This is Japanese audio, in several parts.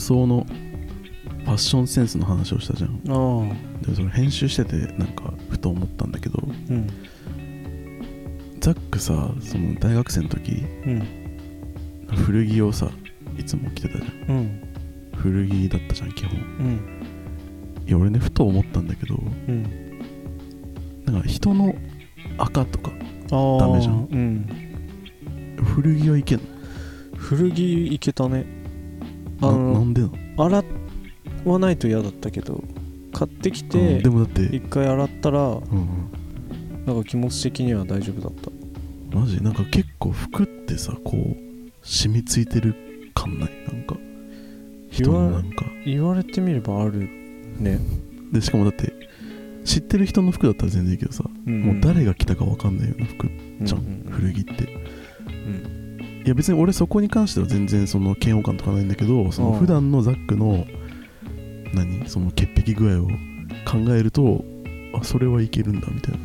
なんか服装のファッションセンスの話をしたじゃん。でそれ編集しててなんかふと思ったんだけどうん。ザックさその大学生の時うん。古着をさいつも着てたじゃん。うん。古着だったじゃん基本。うん。いや俺ねふと思ったんだけどうん。なんか人の赤とかダメじゃん。うん。古着はいけんの？古着いけたねあななのんでなの洗わないと嫌だったけど買ってきうんてでもだって一回洗ったらうんうん。なんか気持ち的には大丈夫だった。マジ？なんか結構服ってさこう染みついてる感ない？なんか人のなんか。言われてみればあるね、でしかもだって知ってる人の服だったら全然いいけどさ、うん。もう誰が着たか分かんないような服じゃん、ん。古着って。うんいや別に俺そこに関しては全然その嫌悪感とかないんだけどその普段のザックの何？その潔癖具合を考えるとあそれはいけるんだみたいな。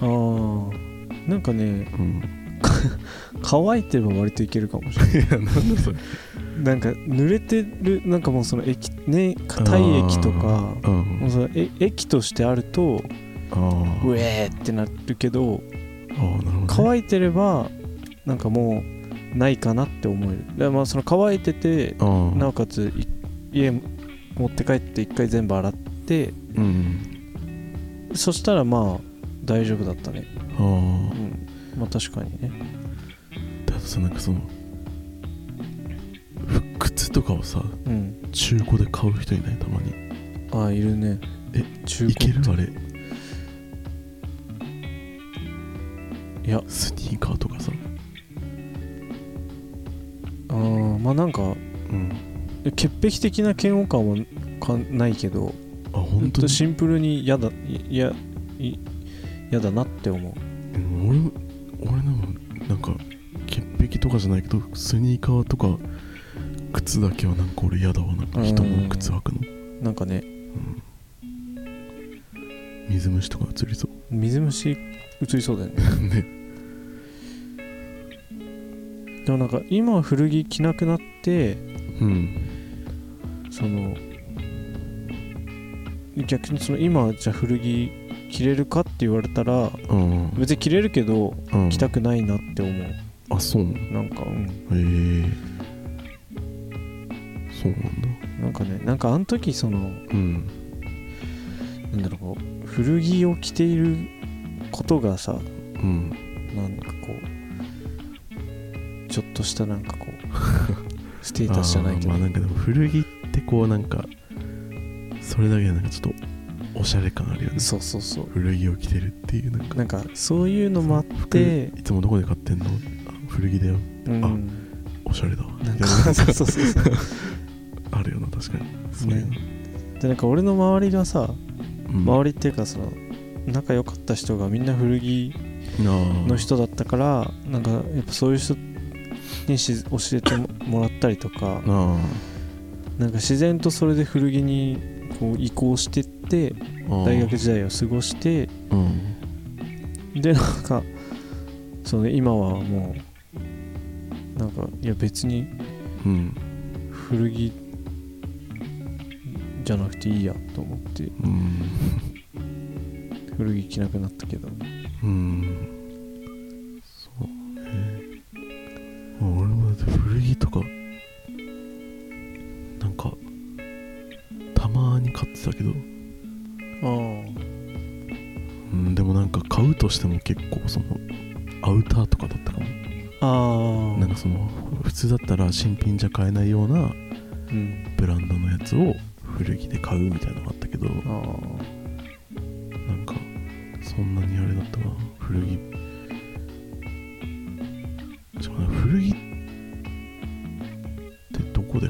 ああなんかねうん。乾いてれば割といけるかもしれない。いやなんだそれ。なんか濡れてるなんかもうその液ね硬い液とかうん。もうそのえ液としてあるとあー。ウェーってなるけどあーなるほど、ね、乾いてればなんかもうないかなって思える。でまあその乾いててあーなおかつい家持って帰って一回全部洗ってうんそしたらまあ大丈夫だったね。ああ。うん。まあ確かにね。だとさなんかそのふ靴とかをさうん。中古で買う人いない？たまに。ああいるね。え中いける？古あれ。いや。スニーカーとかさあーまあなんかうん。潔癖的な嫌悪感はかないけどあ本当に？シンプルに嫌だいやい嫌だなって思う。うん俺も俺なんかなんか潔癖とかじゃないけどスニーカーとか靴だけはなんか俺嫌だわなんか人の靴履くの、なんかね。うん、水虫とか移りそう。水虫移りそうだよね。ねでもなんか今は古着着なくなってうん。その逆にその今じゃあ古着着れるかって言われたらうん。別に着れるけどうん。着たくないなって思う。あそう。なのへなんかうん。え。そうなんだ。なんかねなんかあの時そのうん。なんだろうこう古着を着ていることがさうん。なんかこうちょっとしたなんかこう ステータスじゃないけど。まあなんかでも古着ってこうなんかそれだけでなんかちょっとおしゃれ感あるよね。そうそうそう。古着を着てるっていうなんか。なんかそういうのもあって。服いつもどこで買ってんの？あ古着だよ。うん。あおしゃれだわ。なんかそうそうそうそう。あるよな確かに。そういうの、でなんか俺の周りがさうん。周りっていうかその仲良かった人がみんな古着の人だったからなんかやっぱそういう人にし教えてもらったりとかあなんか自然とそれで古着にこう移行してって大学時代を過ごしてうん。でなんかその今はもうなんかいや別にうん古着じゃなくていいやと思ってうん。古着着なくなったけど。うんまあ俺もだって古着とかなんかたまに買ってたけど。あうんでもなんか買うとしても結構そのアウターとかだったかも。ああなんかその普通だったら新品じゃ買えないようなうん。ブランドのやつを古着で買うみたいなのがあったけど。あなんかそんなにあれだったな。古着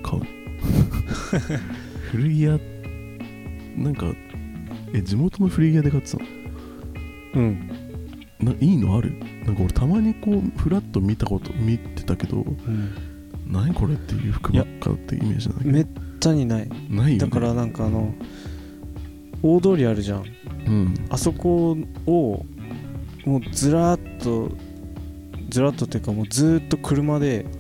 買う。の古着屋。なんかえ地元の古着屋で買ってたの？うん。ないいのある？なんか俺たまにこうフラッと見たこと見てたけどうん。何これっていう服ばっかってイメージなんだけめったにない。どないよ、ね、だからなんかあの大通りあるじゃん。うん。あそこをもうずらーっとずらっとっていうかもうずーっと車であ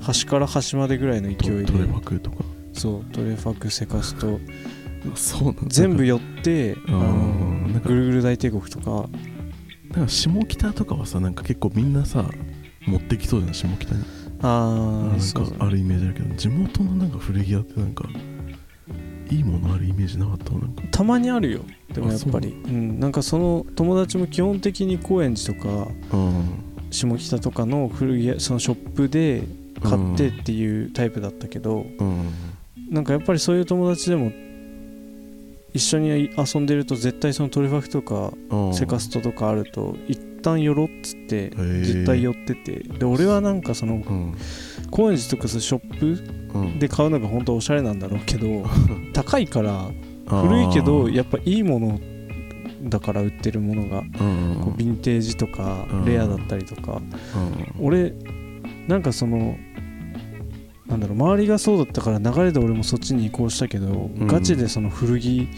端から端までぐらいのあ勢いで。トトレファクとか。そうトレファクセカスト。あそうなんだ。全部寄ってあのぐるぐる大帝国とか。なんか下北とかはさなんか結構みんなさ持ってきそうじゃん下北に。ああなんかあるイメージあるけど地元のなんか古着屋ってなんかいいものあるイメージなかったわなんか。たまにあるよ。でもあやっぱり。う。んなんかその友達も基本的に高円寺とかうん下北とかの古着屋そのショップで買ってっていうタイプだったけど、うんなんかやっぱりそういう友達でも一緒に遊んでると絶対そのトリファクとかうん。セカストとかあると一旦寄ろっつってー絶対寄っててで俺はなんかそのうん。高円寺とかそうショップうん。で買うのが本当おしゃれなんだろうけど 高いから古いけどやっぱいいものだから売ってるものがうんこうヴィンテージとかうん。レアだったりとか。うん俺なんかそのなんだろう周りがそうだったから流れで俺もそっちに移行したけど、ん。ガチでその古着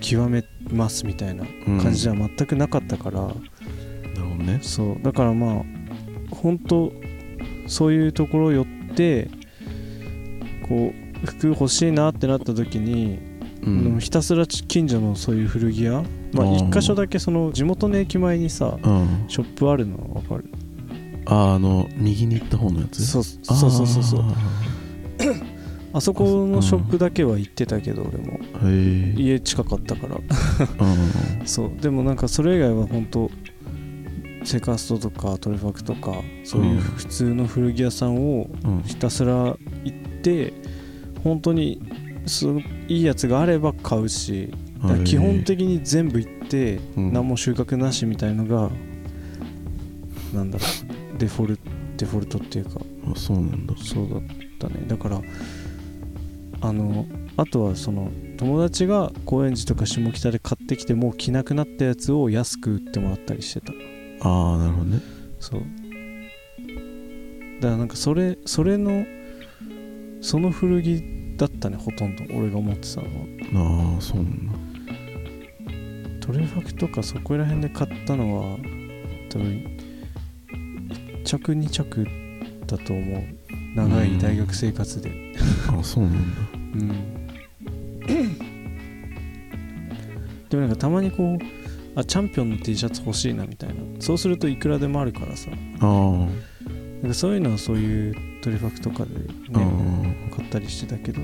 極めますみたいな感じじゃ全くなかったから、なるほどね。そう。だからまあ本当そういうところ寄ってこう服欲しいなってなった時に、うん。ひたすら近所のそういう古着屋まああー一箇所だけその地元の駅前にさうん。ショップあるの分かる？あーあの右に行った方のやつ？そうそうそうそうあ あそこのショップだけは行ってたけど俺も。ーへえ。家近かったから。うん。そう。でもなんかそれ以外は本当セカストとかトレファクとかそういう普通の古着屋さんをうん。ひたすら行って本当にそういいやつがあれば買うしだから基本的に全部行ってうん。何も収穫なしみたいのがなんだろうデフォルデフォルトっていうかあそうなんだ。そうだったね。だからあのあとはその友達が高円寺とか下北で買ってきてもう着なくなったやつを安く売ってもらったりしてた。ああなるほどね。そう。だからなんかそれそれのその古着だったねほとんど。俺が持ってたのは。ああそうなんだトレファクとかそこら辺で買ったのは多分1着2着だと思う。長い大学生活で。あそうなんだ。うん。でもなんかたまにこうあチャンピオンの T シャツ欲しいなみたいな。そうするといくらでもあるからさ。あなんかそういうのはそういうトリファクとかでね買ったりしてたけど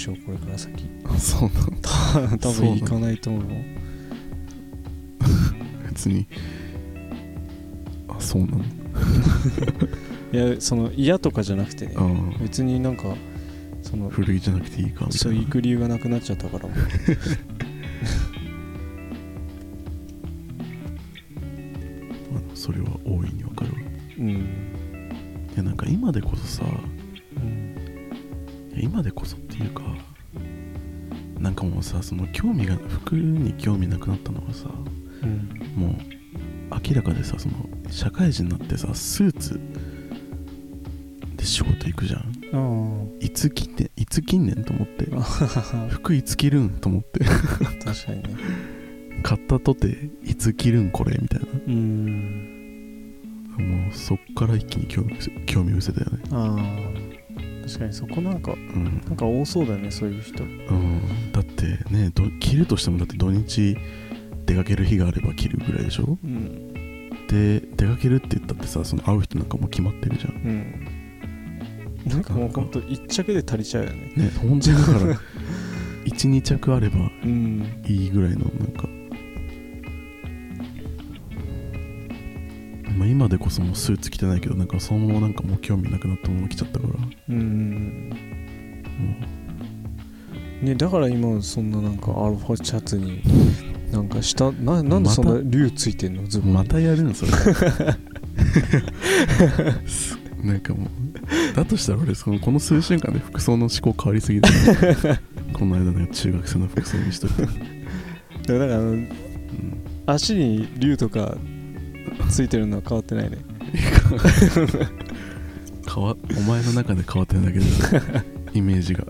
しょうこれから先。あそうなんだ。多分行かないと思う。別に。あそうなんだ。いやその嫌とかじゃなくてねあ。別になんかそのあ古着じゃなくていいかみたそういな行く理由がなくなっちゃったから。もあそれは大いにわかるわ。いうん。やなんか今でこそさ今でこそっていうかなんかもうさその興味が服に興味なくなったのがさうん。もう明らかでさその社会人になってさスーツで仕事行くじゃん。あいつ着んねんいつ着んねんと思って。あ 服いつ着るんと思って。確かにね。買ったとていつ着るんこれみたいうん。なもうそっから一気に興味興味失せたよね。ああ確かにそこなんかうん、なんか多そうだよねそういう人。うん、だってねど着るとしてもだって土日出かける日があれば着るぐらいでしょ？うん。で出かけるって言ったってさその会う人なんかもう決まってるじゃん。うん。なんかもうほんと一着で足りちゃうよね。ね本当にだから 12着あればうん。いいぐらいのなんでこそもうスーツ着てないけどなんかそのままなんかもう興味なくなったまま来ちゃったから。もうんうん。ねだから今そんななんかアルファシャツになんか下ななんでそんな竜ついてんの？ズボンまたやるのそれ。なんかもうだとしたら俺そのこの数週間で服装の思考変わりすぎて。この間なんか中学生の服装にしといて、だからあのうん。足に竜とかついてるのは変わってないね。変わお前の中で変わってるだけでイメージが。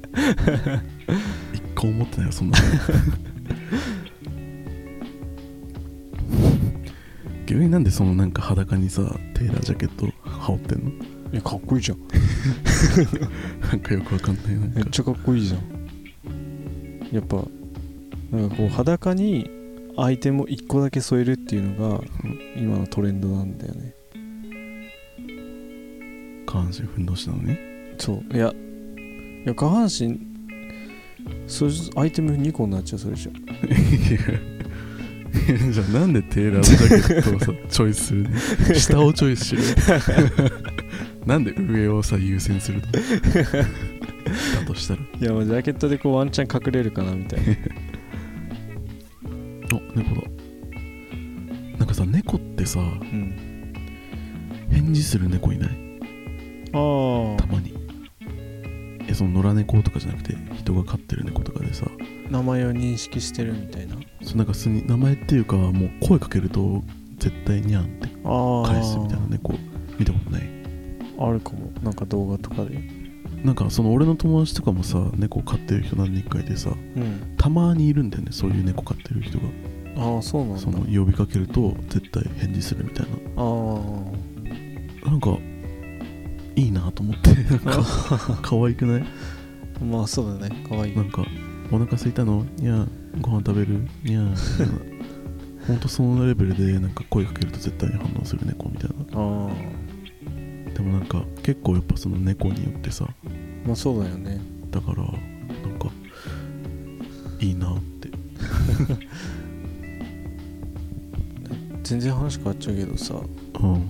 一個も思ってないよそんなの。逆になんでそのなんか裸にさテーラージャケット羽織ってんの？いやかっこいいじゃん。なんかよくわかんないなんか。めっちゃかっこいいじゃん。やっぱなんかこう裸にアイテムを1個だけ添えるっていうのが今のトレンドなんだよね。下半身ふんどしなのにそう。いやいや下半身そうアイテム2個になっちゃうそれじゃ。じゃあなんでテーラージャケットをさチョイスするの？下をチョイスしろ。なんで上をさ優先するの？だとしたら。いやまあジャケットでこうワンチャン隠れるかなみたいな識してるみたいな。そうなんか普通に名前っていうかもう声かけると絶対にゃんって。返すみたいな猫見たことない？あるかも。なんか動画とかで。なんかその俺の友達とかもさ猫飼ってる人何人かいてさうん。たまにいるんだよねそういう猫飼ってる人が。ああそうなんだ。その呼びかけると絶対返事するみたいあななんかいいなと思って なんか可愛くない？あまあそうだね。かわい。いなんかお腹空いたの？にゃーご飯食べる？いなほんとそのレベルでなんか声かけると絶対に反応する猫みたいな。あでもなんか結構やっぱその猫によってさ。あまあそうだよね。だからなんかいいなって。全然話変わっちゃうけどさうん。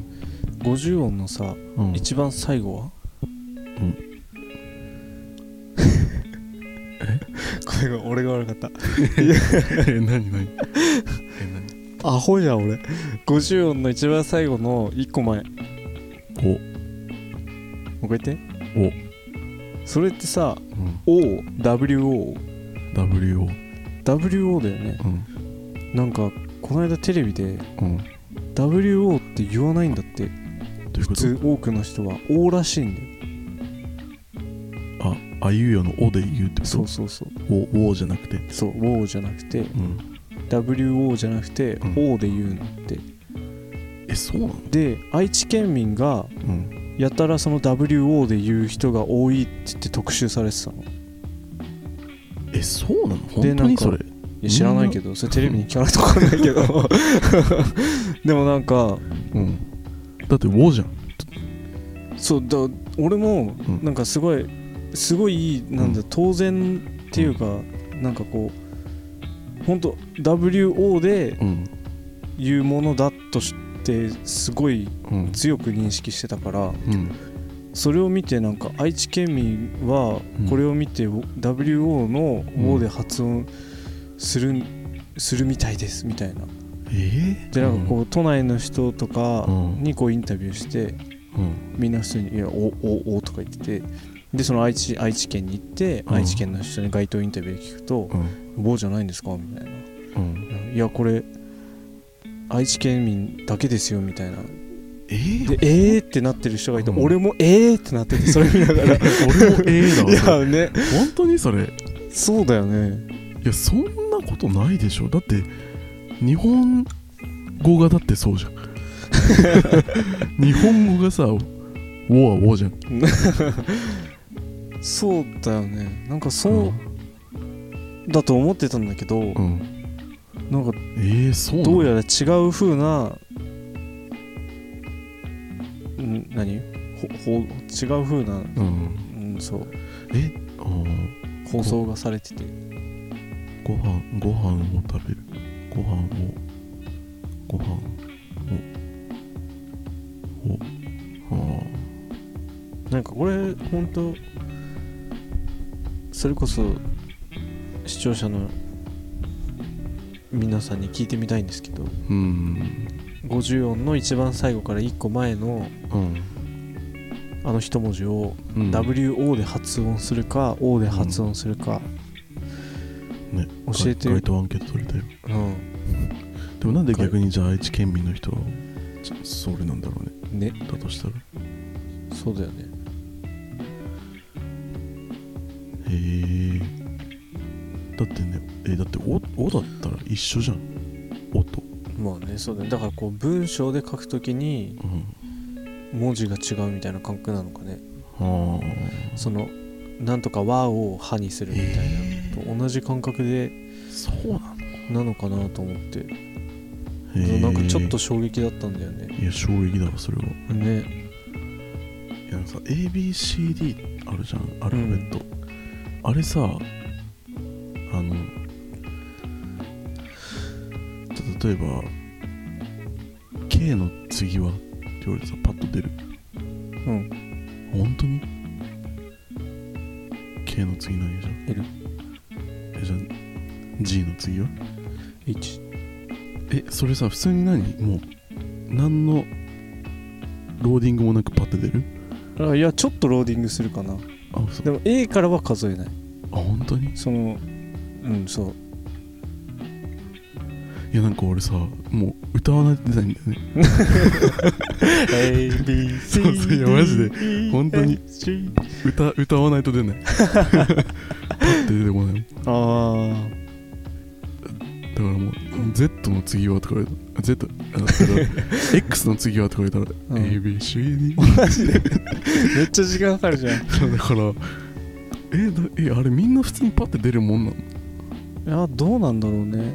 50音のさうん。一番最後は？うんこれが俺が悪かった。え何何？えアホじゃん俺。50音の一番最後の1個前。も何う一回言って。お。それってさうん。OWO WO WO だよね。うん。なんかこの間テレビでうん。ど WO って言わないんだって。普通多くの人は。O らしいんだよああいうよの「お」で言うってこと？そうそうそう。おおじゃなくて？そう WO じゃなくて。うん。WO じゃなくてうん。O で言うんだって。えそうなの？で愛知県民がうん。やたらその WO で言う人が多いって言って特集されてたの。いえそうなの？本当にそれ？や知らないけどそれテレビに聞かないと分かんないけど。でもなんかうん。だって「お」じゃん。そうだ俺もうん。なんかすごいすごいなんだう当然っていうかなんかこう本当 WO でうん。言うものだとしてすごいうん。強く認識してたからうん。それを見てなんか愛知県民はうん。これを見て WO のうん。O で発音するするみたいですみたいな。えー、でなんかこう都内の人とかうんにこうインタビューしてうん。みんな普通に「いやおおお」とか言っててでその愛知愛知県に行ってうん。愛知県の人に街頭インタビュー聞くとうん「棒じゃないんですか?」みたいな。うん「いやこれ愛知県民だけですよ」みたいな。えー、で「えー!」ってなってる人がいて、うん。俺も「えー!」ってなっててそれ見ながら。い俺もええだわやね。本当にそれ。そうだよね。いやそんなことないでしょ。だって日本語がだってそうじゃん。日本語がさ「お」は「お」じゃん そうだよね。なんかそうだと思ってたんだけど、うん、うん、なんかえー、そうどうやら違う風な、ん何？ほほ違う風な、うん。うん、そう。え？あー。放送がされてて。ご飯ご飯を食べる。ご飯を。ご飯を。はなんかこれ本当それこそ視聴者の皆さんに聞いてみたいんですけどあうん。50音の一番最後から1個前のうん。あの一文字をうん。WO で発音するか O で発音するか、ね。教えて。ガイドアンケート取れたよ。うん。でもなんで逆にじゃあ愛知県民の人はそれなんだろうね。ね。だとしたら。そうだよねへえだってねえだって「お」おだったら一緒じゃん「お」とまあねそうだね。だからこう文章で書くときにうん。文字が違うみたいな感覚なのかね。ああそのなんとか和を歯にするみたいへなのと同じ感覚でそうなのなのかなと思って。へえなんかちょっと衝撃だったんだよね。いや衝撃だわそれは。ね。いやさ ABCD あるじゃんアルファベット、あれさあの例えば K の次はって言われてさパッと出る。うん。本当に？K の次何じゃん L えじゃあ G の次は？H えそれさ普通に何？もう何のローディングもなくパッて出る？あいやちょっとローディングするかなでも A からは数えない。あ本当に？そのうんそう。いやなんか俺さもう歌わないと出ないんだよね。A B C そうそういやマジで。本当に歌歌わないと出ない。パッて出てこない。ああ Z の次はとか言われた。ら Z あ X の次はとか言われたら、うん。ABCD マジで？めっちゃ時間かかるじゃん。いだからえだえあれみんな普通にパッて出るもんなの、やどうなんだろうね。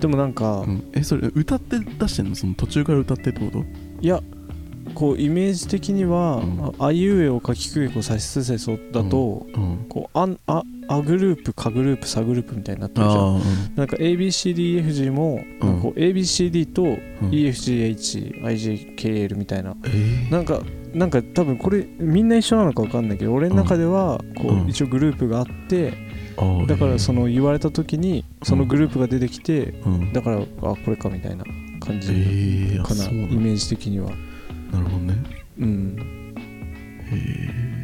でもなんか、うん、えそれ歌って出してんの？その途中から歌ってってこと？いやこうイメージ的には、うん。ああいうえを書きくえこさしすせそだと、うん。こうあんああグループかグループさグループみたいになってるじゃん。ああなんか ABCDEFG も、うん。こう ABCD とうん、うん EFGHIJKL みたいな。えー。なんかなんか多分これみんな一緒なのか分かんないけど俺の中ではこう、うん。一応グループがあってだからその言われた時にそのグループが出てきてえーうん。だからあこれかみたいな感じかな、そうなんだ。イメージ的には。なるほどね。うん。へえ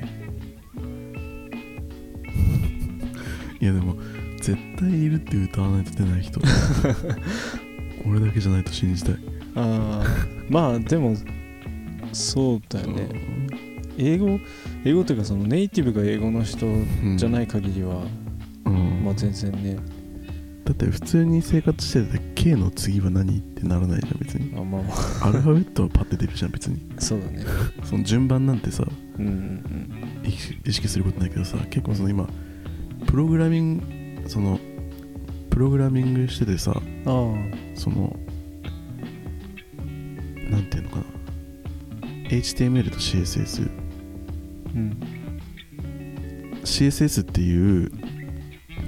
いやでも絶対いるって歌わないと出ない人。俺だけじゃないと信じたい。あーまあでもそうだよね。英語英語というかそのネイティブが英語の人うんじゃない限りは、うん。まあ全然ね。だって普通に生活してて K の次は何ってならないじゃん別に。あまあまあ。アルファベットはパッて出るじゃん別に。そうだね。その順番なんてさうんうん。意識意識することないけどさ結構その今プログラミングそのプログラミングしててさそのなんていうのかな。HTML と CSS あうん。CSS っていう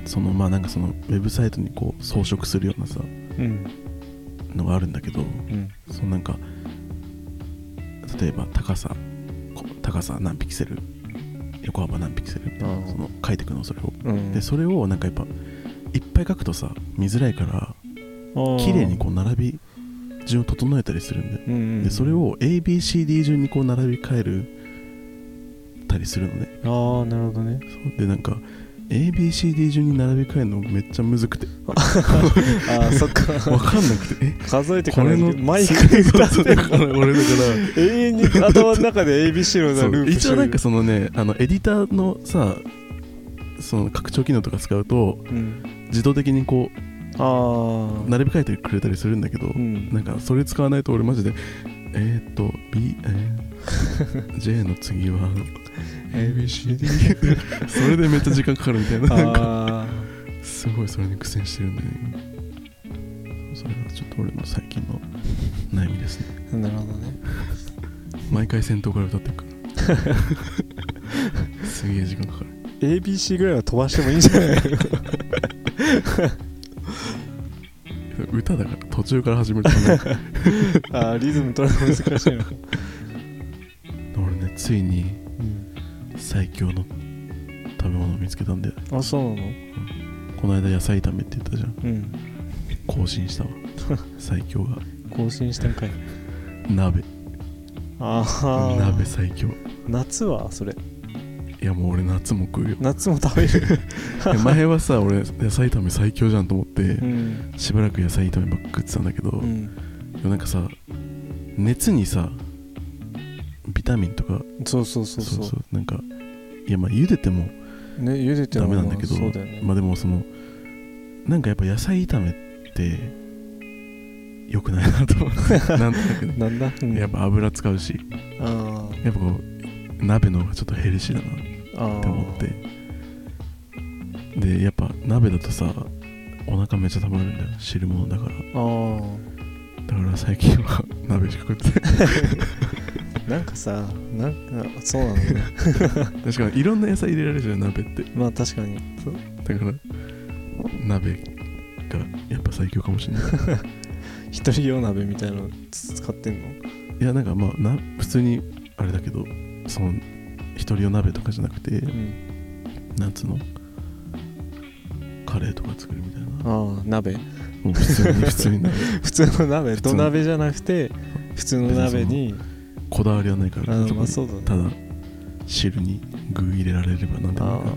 そのまあなんかそのウェブサイトにこう装飾するようなさうん。のがあるんだけどうん。そのなんか例えば高さこ高さ何ピクセル横幅何ピクセルみたいその書いてくのそれを。うん。でそれをなんかやっぱいっぱい書くとさ見づらいから綺麗にこう並び順を整えたりするんだよ。うんうんでそれを ABCD 順にこう並び替えるたりするのね。ああなるほどね。でなんか ABCD 順に並び替えるのめっちゃむずくて。ああそっか。わかんなくて。え？数えてからこれの毎回歌ってだから。俺だから永遠に頭の中で ABC のループ一応なんかしそのねあのエディターのさその拡張機能とか使うとうん。自動的にこああう並び替えてくれたりするんだけど、うん。なんかそれ使わないと俺マジでえー、っと B、えー J の次は ABCD それでめっちゃ時間かかるみたいな。すごいそれに苦戦してるんだよ。ねそれがちょっと俺の最近の悩みですね。あなるほどね。毎回先頭から歌ってるからすげえ時間かかる。ABC ぐらいは飛ばしてもいいんじゃない歌だから途中から始めるとね。あーリズム取るの難しいの。ついにうん最強の食べ物を見つけたんで。あそうなの？この間野菜炒めって言ったじゃん。うん。更新したわ。最強が。更新したんかい。鍋。ああ鍋最強。夏は？それ。いやもう俺夏も食うよ。夏も食べる？いや前はさ俺野菜炒め最強じゃんと思ってうん。しばらく野菜炒めばっか食ってたんだけど、うん。でもなんかさ熱にさビタミンとか。そうそうそうそう。なんかいやまあ茹でてもね茹でてもダメなんだけど、まあそうだよね、まあでもそのなんかやっぱ野菜炒めって良くないなと思って なんとなくねなんだ、うん。やっぱ油使うし。あやっぱこう鍋の方がちょっとヘルシーだなって思って。でやっぱ鍋だとさお腹めっちゃたまるんだよ。汁物だから。あだから最近は鍋しか食って なんかさなんかそうなんだね 確かにいろんな野菜入れられるじゃん鍋って。まあ確かに。だから鍋がやっぱ最強かもしれない。一人用鍋みたいなの使ってんの？いやなんかまあな普通にあれだけどその一人用鍋とかじゃなくてうん。なんつうの？カレーとか作るみたいな。ああ鍋。もう普通に普通に鍋。普通の鍋。土鍋じゃなくて普通の鍋にこだわりはないからあまあそうだね。ただ汁に具入れられればなんでもいいあか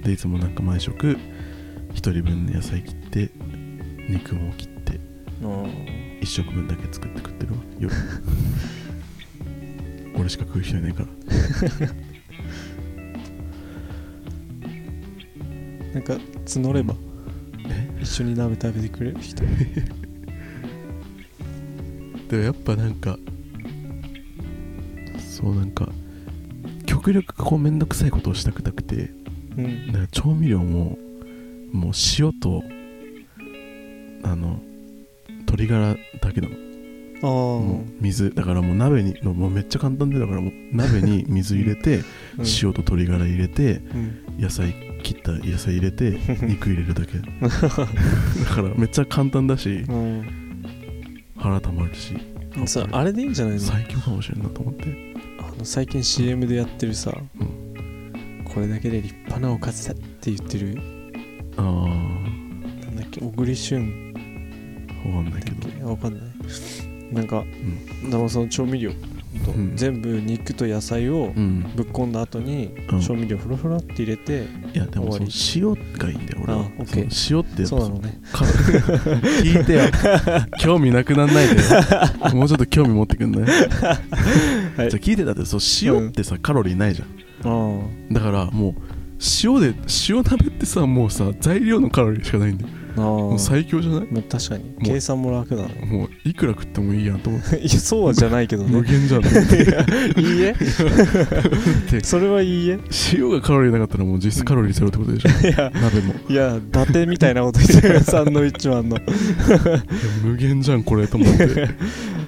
ら。でいつもなんか毎食一人分の野菜切って肉も切って一食分だけ作って食ってるわ。夜。俺しか食う人いないから。なんか募れば。え？一緒に鍋食べてくれる人 でもやっぱなんかそうなんか極力こうめんどくさいことをしたくなくてうん。なんか調味料ももう塩とあの鶏ガラだけなの。あもう水。だからもう鍋にのもうめっちゃ簡単でだからもう鍋に水入れて、あ 塩と鶏ガラ入れてうん。野菜切った野菜入れて 肉入れるだけ。だからめっちゃ簡単だしうん腹たまるし。うんさあれでいいんじゃないの？最強かもしれんなと思って。あの最近 CM でやってるさ、うこれだけで立派なおかずだって言ってる。あなんだっけ？小栗旬。あわかんないけど。わかんない。なんか、ん。でもその調味料と、うん。全部肉と野菜をうん。ぶっ込んだ後に、うん。調味料フロフロって入れて、いやでもその塩がいいんだよ俺は。あ塩ってやっぱそうなのね。か 聞いてよ。興味なくなんないでよ。もうちょっと興味持ってくんね、はい。じゃあ聞いてたってそう塩ってさ、カロリーないじゃん。あ。だからもう塩で塩鍋ってさもうさ材料のカロリーしかないんだよもうあ最強じゃない？まあ確かに。計算も楽だねもういくら食ってもいいやんと思って。いやそうじゃないけどね。無限じゃんいいえ。それはいいえ。塩がカロリーなかったらもう実質カロリーゼロってことでしょ。いや鍋も。いいや伊達みたいなこと言ってるサンドウィッチマンの。や無限じゃんこれと思って。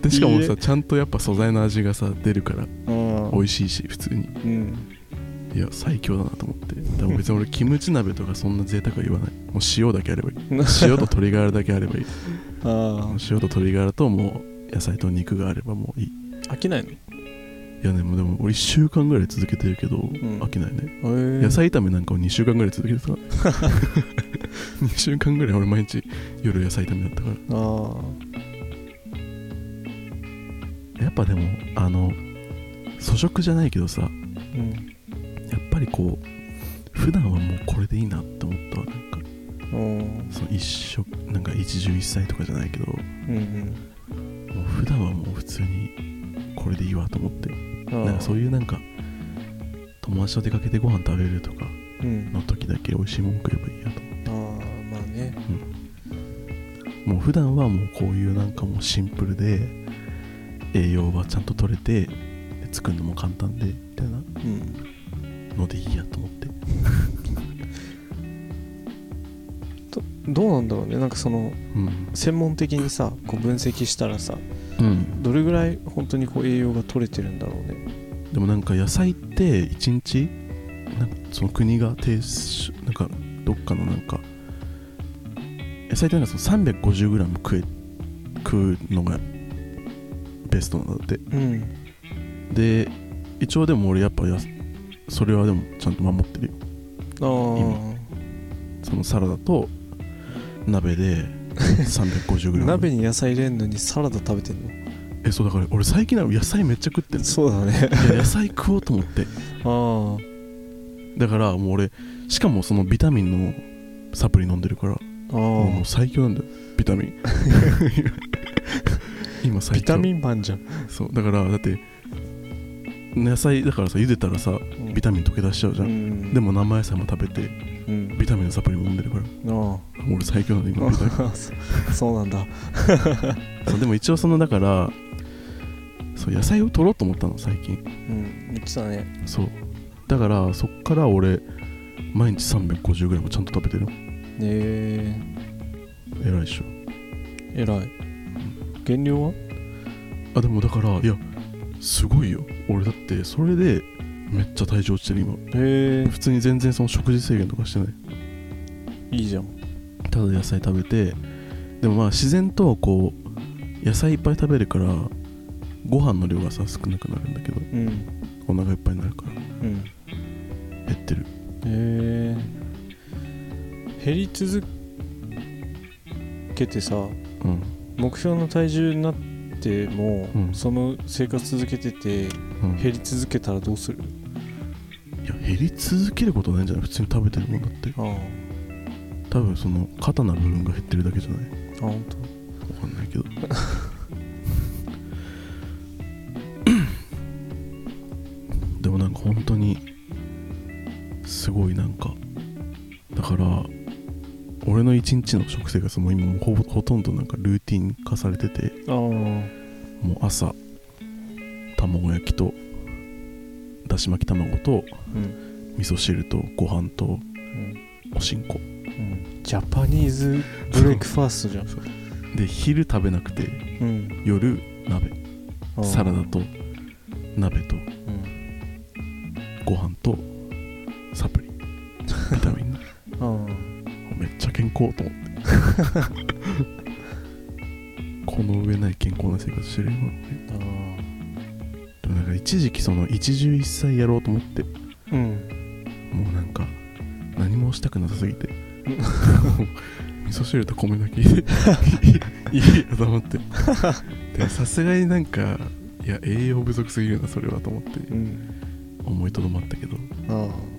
でしかもさちゃんとやっぱ素材の味がさ出るからうん。美味しいし普通に。うんいや最強だなと思って。でも別に俺キムチ鍋とかそんな贅沢は言わない。もう塩だけあればいい。塩と鶏ガラだけあればいい。あ塩と鶏ガラともう野菜と肉があればもういい。いあ飽きないの？やねもうでも俺1週間ぐらい続けてるけど、ん。飽きないね。へー。野菜炒めなんかを2週間ぐらい続けてた。2週間ぐらい俺毎日夜野菜炒めだったかあらやっぱでもあの粗食じゃないけどさあうんやっぱりこう普段はもうこれでいいなって思ったわなんか。うん。その一食なんか一汁一菜とかじゃないけどうんもう普段はもう普通にこれでいいわと思って。うん。なんかそういうなんか友達と出かけてご飯食べるとかうん。の時だけ美味しいもん食えばいいやとああまあね。もう普段はもうこういうなんかもうシンプルで栄養はちゃんと取れてで作るのも簡単でみたいな。うんのでいいやと思って。どどうなんだろうね。なんかそのうん。専門的にさこう分析したらさうん。どれぐらい本当にこう栄養が取れてるんだろうね。でもなんか野菜って1日なんかその国が提出なんかどっかのなんか野菜ってなんかその 350g 食え食うのがベストなんだって。うん。で一応でも俺やっぱやそれはでもちゃんと守ってるよ。あそのサラダと鍋で 350g あ鍋に野菜入れんのにサラダ食べてんの？えそうだから俺最近なんか野菜めっちゃ食ってんのそうだね。いや野菜食おうと思って。あだからもう俺しかもそのビタミンのサプリ飲んでるからああもう最強なんだよ。ビタミン。今あ最強。ビタミンマンじゃん。そうだからだって野菜だからさ茹でたらさビタミン溶け出しちゃうじゃん、うん。でも生野菜も食べてうん。ビタミンのサプリも飲んでるから。あ俺最強なんだ今そそうなんだ。でも一応そのだからそう野菜を取ろうと思ったの最近。うん言ってたね。そう。だからそっから俺毎日 350g ちゃんと食べてる。え。偉いっしょ。ー、偉い。減量は？あでもだからいやすごいよ。俺だってそれでめっちゃ体重落ちてる今。へえ普通に全然その食事制限とかしてない。いいじゃん。ただ野菜食べてでもまあ自然とこう野菜いっぱい食べるからご飯の量がさ少なくなるんだけどうん。お腹いっぱいになるからうん減ってる。へえ減り続けてさうん。目標の体重になっても、うん。その生活続けててうん。減り続けたらどうする？いや減り続けることないんじゃない？普通に食べてるもんだって。多分その肩の部分が減ってるだけじゃない？あ本当わかんないけど。でもなんか本当にすごいなんか。だから俺の一日の食生活も今もうほぼほとんどなんかルーティン化されててもう朝卵焼きとだし巻き卵とうん、味噌汁とご飯とうん。おしんこ。うん、ジャパニーズブレイクファーストじゃんで昼食べなくてうん。夜鍋。サラダと鍋とうん。ご飯とサプリ。ビタミン。あめっちゃ健康と思って。この上ない健康な生活してる今ああでもなんか一時期その一汁一菜やろうと思って。あうんもうなんか何もしたくなさすぎて。味噌汁と米だけ入れいいやと思って。でさすがになんかいや栄養不足すぎるなそれはと思って。うん。思いとどまったけど。ああ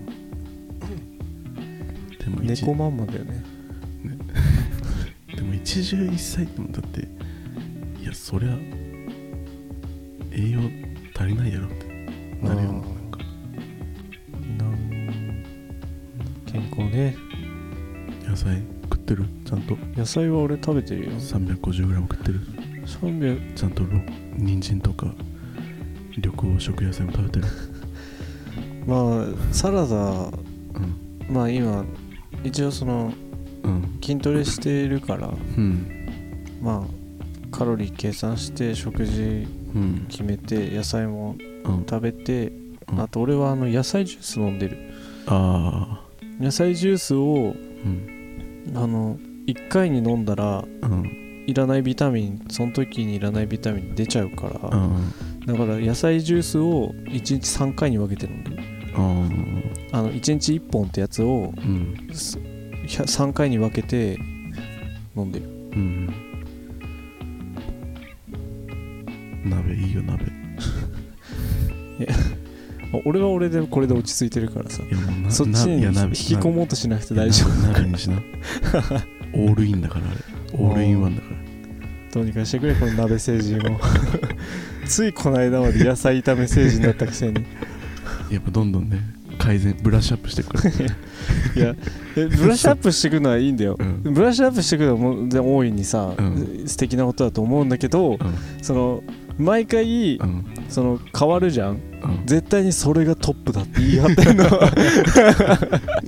でも一猫まんまだよね。でも一汁一菜ってもだっていやそりゃ栄養足りないやろってなるよななんか。なん健康ね。野菜食ってる？ちゃんと。野菜は俺食べてるよ。350g 食ってる？300ちゃんとろ人参とか緑黄色野菜も食べてる？まあサラダうん。まあ今一応そのうん。筋トレしているからうん。まあカロリー計算して食事うん。決めて野菜もうん。食べて、うん。あと俺はあの野菜ジュース飲んでる。あ野菜ジュースをあの1回に飲んだらうん。いらないビタミンその時にいらないビタミン出ちゃうから、うん。だから野菜ジュースを1日3回に分けて飲んでるああの1日1本ってやつをーうんす3回に分けて飲んでる。うん。鍋いいよ鍋。あ俺は俺でこれで落ち着いてるからさ。そっちに引き込もうとしなくて大丈夫。鍋鍋にしな。オールインだからあれ。オールインワンだから。どうにかしてくれこの鍋成人をついこの間まで野菜炒め成人だったくせに。やっぱどんどんね改善ブラッシュアップしていくから いやえブラッシュアップしていくのはいいんだよ。うん。ブラッシュアップしていくのはも大いにさ、うん。素敵なことだと思うんだけど、うん。その毎回うん。その変わるじゃん絶対にそれがトップだって言い張ってんの。い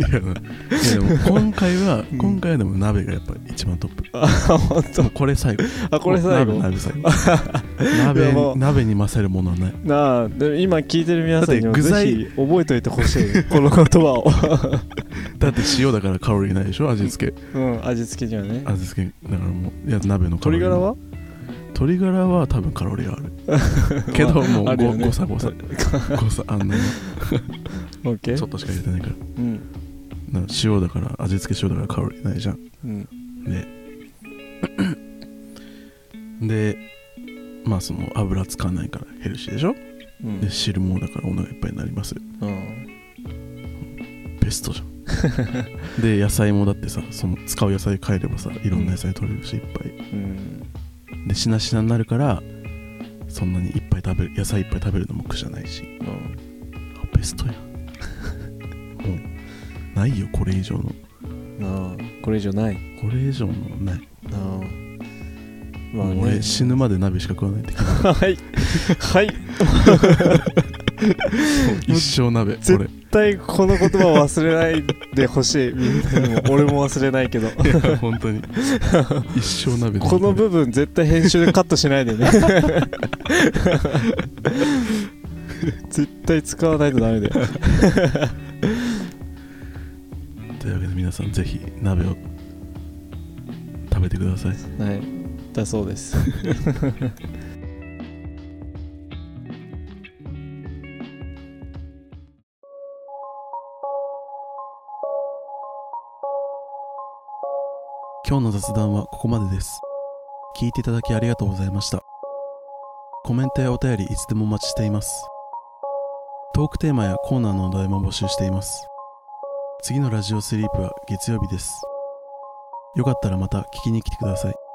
やでも今回は、うん。今回はでも鍋がやっぱ一番トップ。あ本当。これ最後。あこれ最後。鍋鍋最後。鍋鍋に勝るものはない。なあで今聞いてる皆さんにも具材ぜひ覚えておいてほしいこの言葉を。だって塩だからカロリーないでしょ味付け。うん味付けにはね。味付けだからもういや鍋のカロリー鶏ガラは？鶏ガラは多分カロリーある。けどもうごあるよね。誤差誤差誤差あんなにちょっとしか入れてないから。うん。か塩だから味付け塩だからカロリーないじゃん。うん。で でまあその油使わないからヘルシーでしょ？うん。で汁もだからお腹いっぱいになります。うん。ベストじゃん。で野菜もだってさその使う野菜変えればさいろんな野菜取れるしいっぱい。うんでしなしなになるからそんなにいっぱい食べる野菜いっぱい食べるのも苦じゃないし。うん。あベストや。ん。もうないよこれ以上の。ああこれ以上ない。これ以上のない、ああまあね。俺死ぬまで鍋しか食わないって はい。はい 一生鍋絶対この言葉を忘れないでほしい。みんなにも俺も忘れないけど。いや本当に。一生鍋。でこの部分絶対編集でカットしないでね。絶対使わないとダメだよ。というわけで皆さんぜひ鍋を食べてください。はい。だそうです 今日の雑談はここまでです。聞いていただきありがとうございました。コメントやお便りいつでもお待ちしています。トークテーマやコーナーのお題も募集しています。次のラジオスリープは月曜日です。よかったらまた聞きに来てください。